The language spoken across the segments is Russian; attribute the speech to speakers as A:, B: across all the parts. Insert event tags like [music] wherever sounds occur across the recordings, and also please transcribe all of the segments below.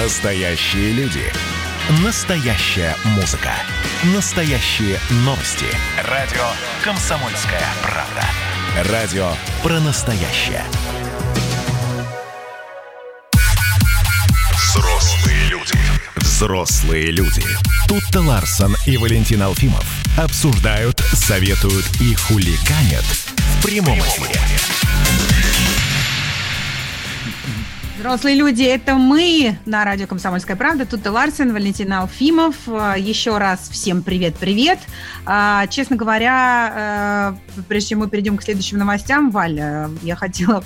A: Настоящие люди. Настоящая музыка. Настоящие новости. Радио «Комсомольская правда». Радио про настоящее. Взрослые люди. Взрослые люди. Тут-то Ларсон и Валентин Алфимов обсуждают, советуют и хулиганят в прямом эфире.
B: Взрослые люди, это мы на радио «Комсомольская правда». Тут и Ларсен, Валентин Алфимов. Еще раз всем привет-привет. А, честно говоря, э, прежде чем мы перейдем к следующим новостям, Валя, я хотела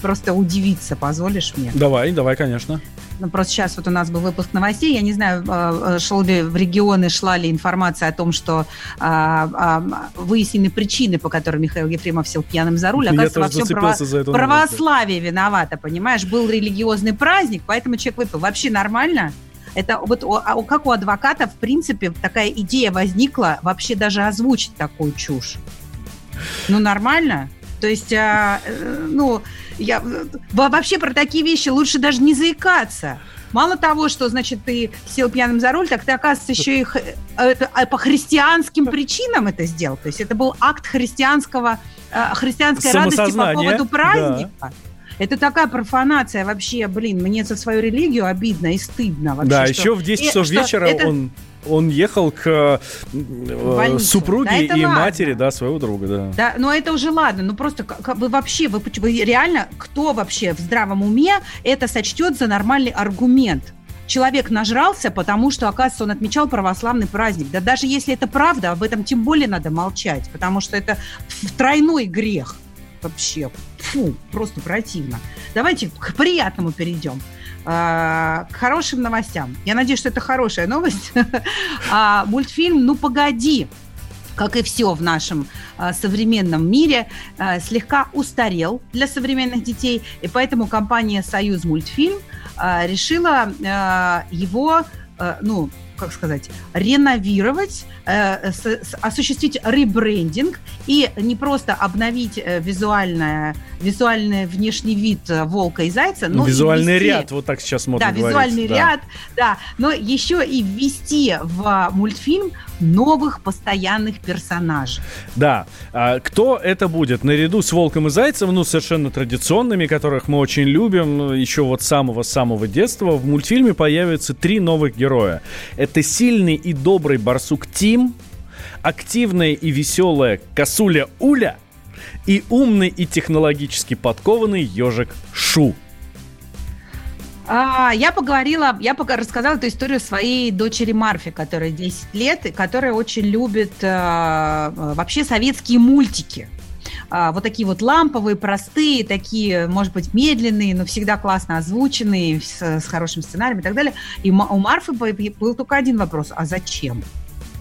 B: просто удивиться, позволишь мне?
C: Давай, давай, конечно.
B: Ну, просто сейчас вот у нас был выпуск новостей. Я не знаю, э, э, шел ли в регионы, шла ли информация о том, что а, а, выяснены причины, по которым Михаил Ефремов сел пьяным за руль. Оказывается, во всем право... православие виновато, понимаешь? Был религиозный праздник, поэтому человек выпил. Вообще нормально? Это вот а как у адвоката, в принципе, такая идея возникла вообще даже озвучить такую чушь. Ну, нормально? То есть, э, ну, я, вообще про такие вещи лучше даже не заикаться. Мало того, что, значит, ты сел пьяным за руль, так ты, оказывается, еще и это, а, по христианским причинам это сделал. То есть это был акт христианского, э, христианской радости по поводу праздника. Да. Это такая профанация вообще, блин, мне за свою религию обидно и стыдно вообще.
C: Да, что... еще в 10 часов и, вечера он он ехал к э, супруге да, и ладно. матери, да, своего друга, да.
B: Да, но это уже ладно, ну просто как, вы вообще, вы, вы реально, кто вообще в здравом уме это сочтет за нормальный аргумент? Человек нажрался, потому что, оказывается, он отмечал православный праздник. Да даже если это правда, об этом тем более надо молчать, потому что это тройной грех вообще. Фу, просто противно. Давайте к приятному перейдем. А, к хорошим новостям. Я надеюсь, что это хорошая новость. [laughs] А, мультфильм «Ну, погоди!» как и все в нашем а, современном мире, слегка устарел для современных детей, и поэтому компания «Союз мультфильм» решила его, ну, как сказать, реновировать, э, с, с, осуществить ребрендинг и не просто обновить э, визуальное, визуальный внешний вид э, волка и зайца, но
C: визуальный ввести, ряд, вот так сейчас модно
B: Да, говорить, визуальный да. ряд, да, но еще и ввести в мультфильм новых постоянных персонажей.
C: Да. А кто это будет? Наряду с Волком и Зайцем, ну, совершенно традиционными, которых мы очень любим, ну, еще вот самого-самого детства, в мультфильме появятся три новых героя. Это сильный и добрый барсук Тим, активная и веселая косуля Уля и умный и технологически подкованный ежик Шу.
B: А, я поговорила, я пока рассказала эту историю своей дочери Марфе, которая 10 лет, и которая очень любит а, вообще советские мультики. А, вот такие вот ламповые, простые, такие, может быть, медленные, но всегда классно озвученные, с, с хорошим сценарием и так далее. И у Марфы был только один вопрос, а зачем?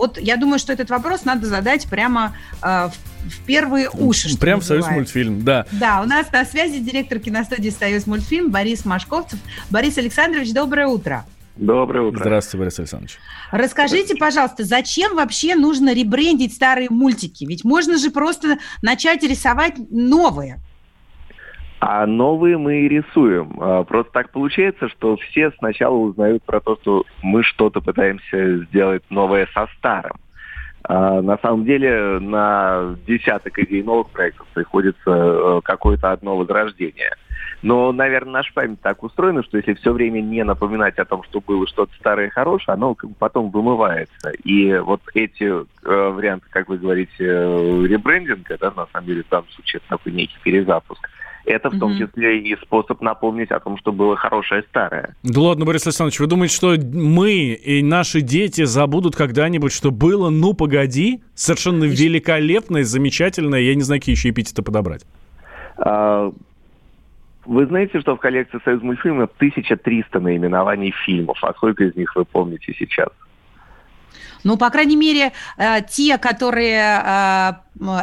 B: Вот я думаю, что этот вопрос надо задать прямо э, в, в первые уши.
C: Прям в Союз мультфильм, да.
B: Да, у нас на связи директор киностудии Союз мультфильм Борис Машковцев. Борис Александрович, доброе утро.
D: Доброе утро.
C: Здравствуйте, Борис Александрович.
B: Расскажите, пожалуйста, зачем вообще нужно ребрендить старые мультики? Ведь можно же просто начать рисовать новые.
D: А новые мы и рисуем. А, просто так получается, что все сначала узнают про то, что мы что-то пытаемся сделать новое со старым. А на самом деле на десяток идей новых проектов приходится э, какое-то одно возрождение. Но, наверное, наша память так устроена, что если все время не напоминать о том, что было что-то старое и хорошее, оно потом вымывается. И вот эти э, варианты, как вы говорите, э, ребрендинга, да, на самом деле случае это такой некий перезапуск, это в том числе и способ напомнить о том, что было хорошее старое.
C: Да ладно, Борис Александрович, вы думаете, что мы и наши дети забудут когда-нибудь, что было, ну погоди, совершенно великолепное, замечательное, я не знаю, какие еще эпитеты подобрать.
D: А, вы знаете, что в коллекции Союз мультфильма 1300 наименований фильмов, а сколько из них вы помните сейчас?
B: Ну, по крайней мере, э, те, которые э,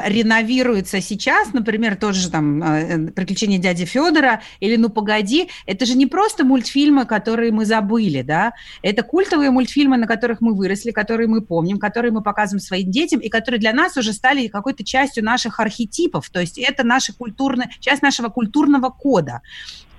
B: реновируются сейчас, например, тоже там э, «Приключения дяди Федора» или «Ну, погоди», это же не просто мультфильмы, которые мы забыли, да, это культовые мультфильмы, на которых мы выросли, которые мы помним, которые мы показываем своим детям и которые для нас уже стали какой-то частью наших архетипов, то есть это наша культурная, часть нашего культурного кода.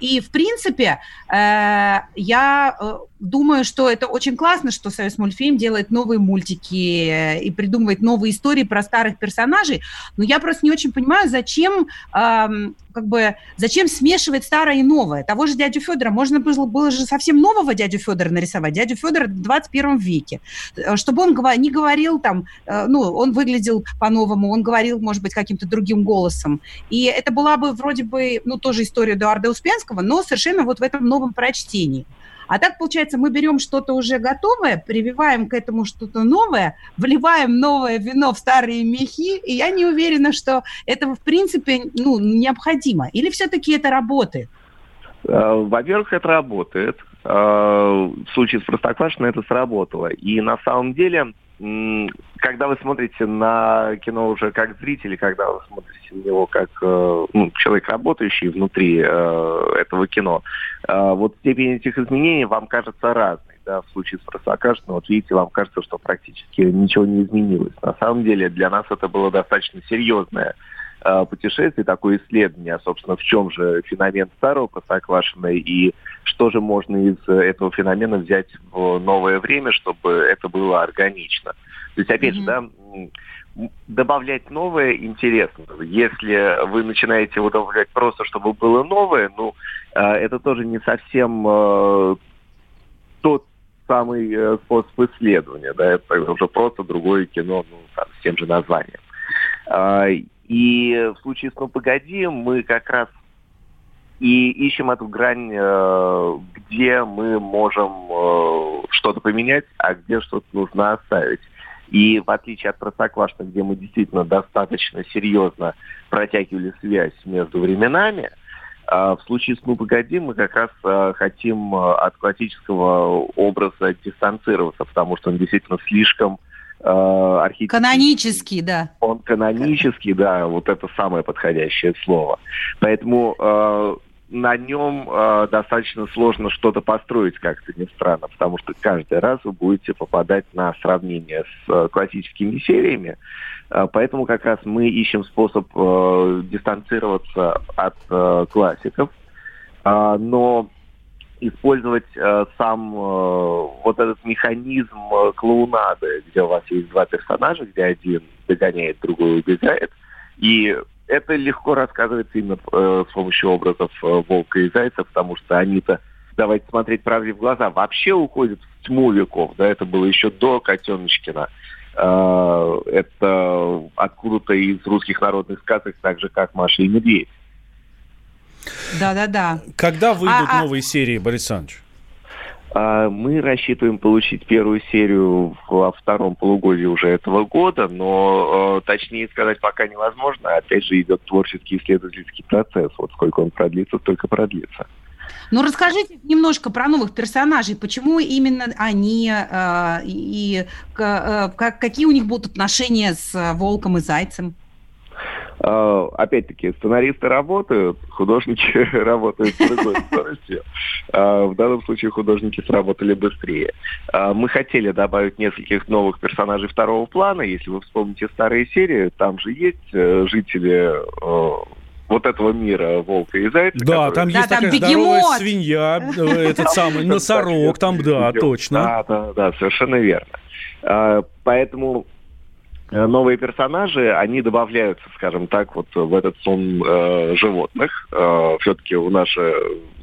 B: И, в принципе, э, я э, думаю, что это очень классно, что Союз мультфильм делает новые мультики э, и придумывает новые истории про старых персонажей. Но я просто не очень понимаю, зачем, эм, как бы, зачем смешивать старое и новое. Того же дядю Федора можно было, было же совсем нового дядю Федора нарисовать, дядю Федора в 21 веке, э, чтобы он не говорил там, э, ну, он выглядел по-новому, он говорил, может быть, каким-то другим голосом. И это была бы вроде бы, ну, тоже история Эдуарда Успенского, но совершенно вот в этом новом прочтении. А так, получается, мы берем что-то уже готовое, прививаем к этому что-то новое, вливаем новое вино в старые мехи, и я не уверена, что это, в принципе, ну, необходимо. Или все-таки это работает?
D: Э, во-первых, это работает. Э, в случае с Простоквашино это сработало. И на самом деле когда вы смотрите на кино уже как зрители, когда вы смотрите на него как э, ну, человек, работающий внутри э, этого кино, э, вот степень этих изменений вам кажется разной. Да, в случае с Простоквашино, вот видите, вам кажется, что практически ничего не изменилось. На самом деле для нас это было достаточно серьезное э, путешествие, такое исследование, собственно, в чем же феномен старого Простоквашино и что же можно из этого феномена взять в новое время, чтобы это было органично. То есть, опять mm-hmm. же, да, добавлять новое интересно. Если вы начинаете его добавлять просто, чтобы было новое, ну, э, это тоже не совсем э, тот самый э, способ исследования, да, это уже просто другое кино, ну, там, с тем же названием. И в случае с «Ну, погоди» мы как раз и ищем эту грань, э, где мы можем э, что-то поменять, а где что-то нужно оставить. И в отличие от Простоквашино, где мы действительно достаточно серьезно протягивали связь между временами, э, в случае с «Ну, погоди» мы как раз хотим от классического образа дистанцироваться, потому что он действительно слишком.
B: Канонический, да.
D: Он канонический, да, вот это самое подходящее слово. Поэтому на нем э, достаточно сложно что-то построить, как-то не странно, потому что каждый раз вы будете попадать на сравнение с э, классическими сериями. Э, поэтому как раз мы ищем способ э, дистанцироваться от э, классиков, э, но использовать э, сам э, вот этот механизм э, клоунады, где у вас есть два персонажа, где один догоняет, другой убегает, и это легко рассказывается именно э, с помощью образов э, волка и зайца, потому что они-то, давайте смотреть правде в глаза, вообще уходят в тьму веков. Да, это было еще до Котеночкина. Э, это откуда-то из русских народных сказок, так же, как Маша и Медведь.
B: Да-да-да.
C: Когда выйдут а, новые серии, Борис Александрович?
D: А, мы рассчитываем получить первую серию во втором полугодии уже этого года, но э, точнее сказать пока невозможно. Опять же, идет творческий исследовательский процесс. Вот сколько он продлится, столько продлится.
B: Ну, расскажите немножко про новых персонажей. Почему именно они э, и э, какие у них будут отношения с Волком и Зайцем?
D: А, опять-таки, сценаристы работают, художники [laughs] работают с другой [laughs] скоростью. А, в данном случае художники сработали быстрее. А, мы хотели добавить нескольких новых персонажей второго плана. Если вы вспомните старые серии, там же есть э, жители э, вот этого мира волка и зайца.
C: Да, который... там есть да, такая там здоровая свинья, э, этот самый [laughs] носорог, там, да, точно.
D: Да, да, да, совершенно верно. Поэтому новые персонажи, они добавляются, скажем так, вот в этот сон э, животных. Э, все-таки у нас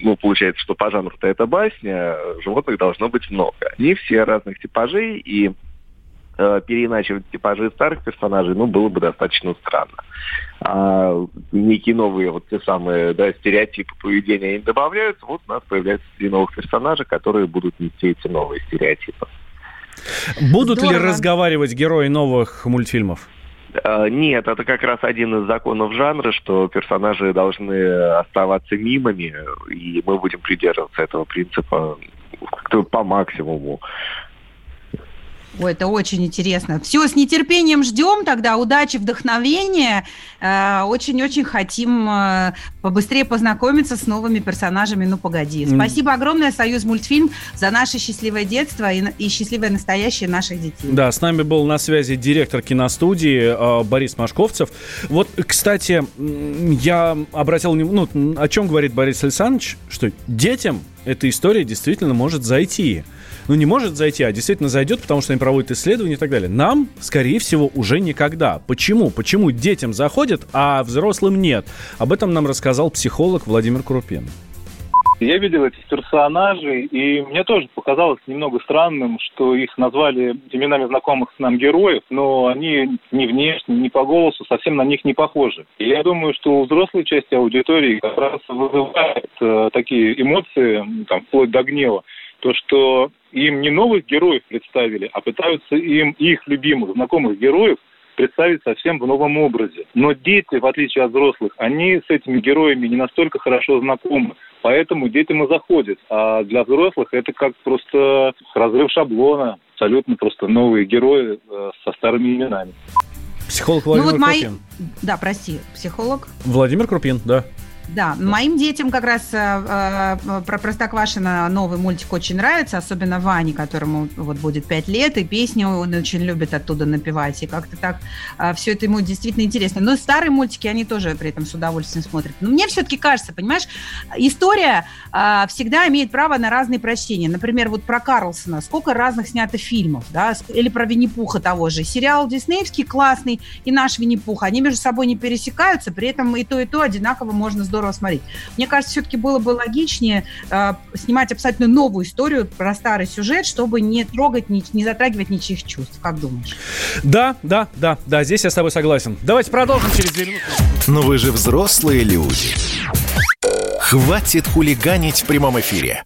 D: ну, получается, что по жанру-то это басня, животных должно быть много. Они все разных типажей, и э, переиначивать типажи старых персонажей, ну, было бы достаточно странно. А некие новые, вот те самые, да, стереотипы поведения, они добавляются, вот у нас появляются три новых персонажа, которые будут нести эти новые стереотипы.
C: Будут Здорово. ли разговаривать герои новых мультфильмов?
D: А, нет, это как раз один из законов жанра, что персонажи должны оставаться мимами, и мы будем придерживаться этого принципа по максимуму.
B: Ой, это очень интересно. Все, с нетерпением ждем тогда. Удачи, вдохновения. Э, очень-очень хотим э, побыстрее познакомиться с новыми персонажами «Ну, погоди». Спасибо огромное, Союз мультфильм, за наше счастливое детство и, и счастливое настоящее наших детей.
C: Да, с нами был на связи директор киностудии э, Борис Машковцев. Вот, кстати, я обратил... Ну, о чем говорит Борис Александрович? Что детям эта история действительно может зайти ну, не может зайти, а действительно зайдет, потому что они проводят исследования и так далее. Нам, скорее всего, уже никогда. Почему? Почему детям заходят, а взрослым нет? Об этом нам рассказал психолог Владимир Крупин.
E: Я видел этих персонажей, и мне тоже показалось немного странным, что их назвали именами знакомых с нам героев, но они ни внешне, ни по голосу совсем на них не похожи. И я думаю, что у взрослой части аудитории как раз вызывает э, такие эмоции, там, вплоть до гнева, то, что им не новых героев представили, а пытаются им их любимых, знакомых героев представить совсем в новом образе. Но дети, в отличие от взрослых, они с этими героями не настолько хорошо знакомы. Поэтому детям и заходят. А для взрослых это как просто разрыв шаблона. Абсолютно просто новые герои э, со старыми именами.
C: Психолог Владимир ну, вот
B: Крупин. Мои... Да, прости, психолог.
C: Владимир Крупин, да.
B: Да, моим детям как раз э, э, про Простоквашино новый мультик очень нравится, особенно Ване, которому вот будет 5 лет, и песню он очень любит оттуда напевать, и как-то так э, все это ему действительно интересно. Но старые мультики они тоже при этом с удовольствием смотрят. Но мне все-таки кажется, понимаешь, история э, всегда имеет право на разные прочтения. Например, вот про Карлсона, сколько разных снято фильмов, да, или про Винни-Пуха того же. Сериал диснеевский классный, и наш Винни-Пух, они между собой не пересекаются, при этом и то, и то одинаково можно здорово смотреть. Мне кажется, все-таки было бы логичнее э, снимать абсолютно новую историю про старый сюжет, чтобы не трогать, не, не затрагивать ничьих чувств. Как думаешь?
C: Да, да, да, да, здесь я с тобой согласен. Давайте продолжим через две минуты.
A: Но вы же взрослые люди. Хватит хулиганить в прямом эфире.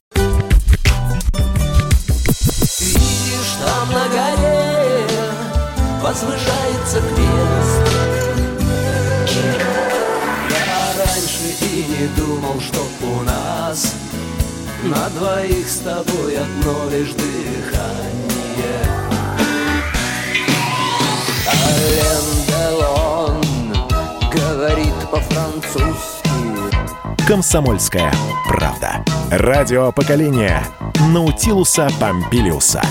A: Видишь, там на горе возвышается
F: думал, что у нас На двоих с тобой одно лишь дыхание Ален Делон говорит по-французски
A: Комсомольская правда. Радио поколения Наутилуса Помпилиуса.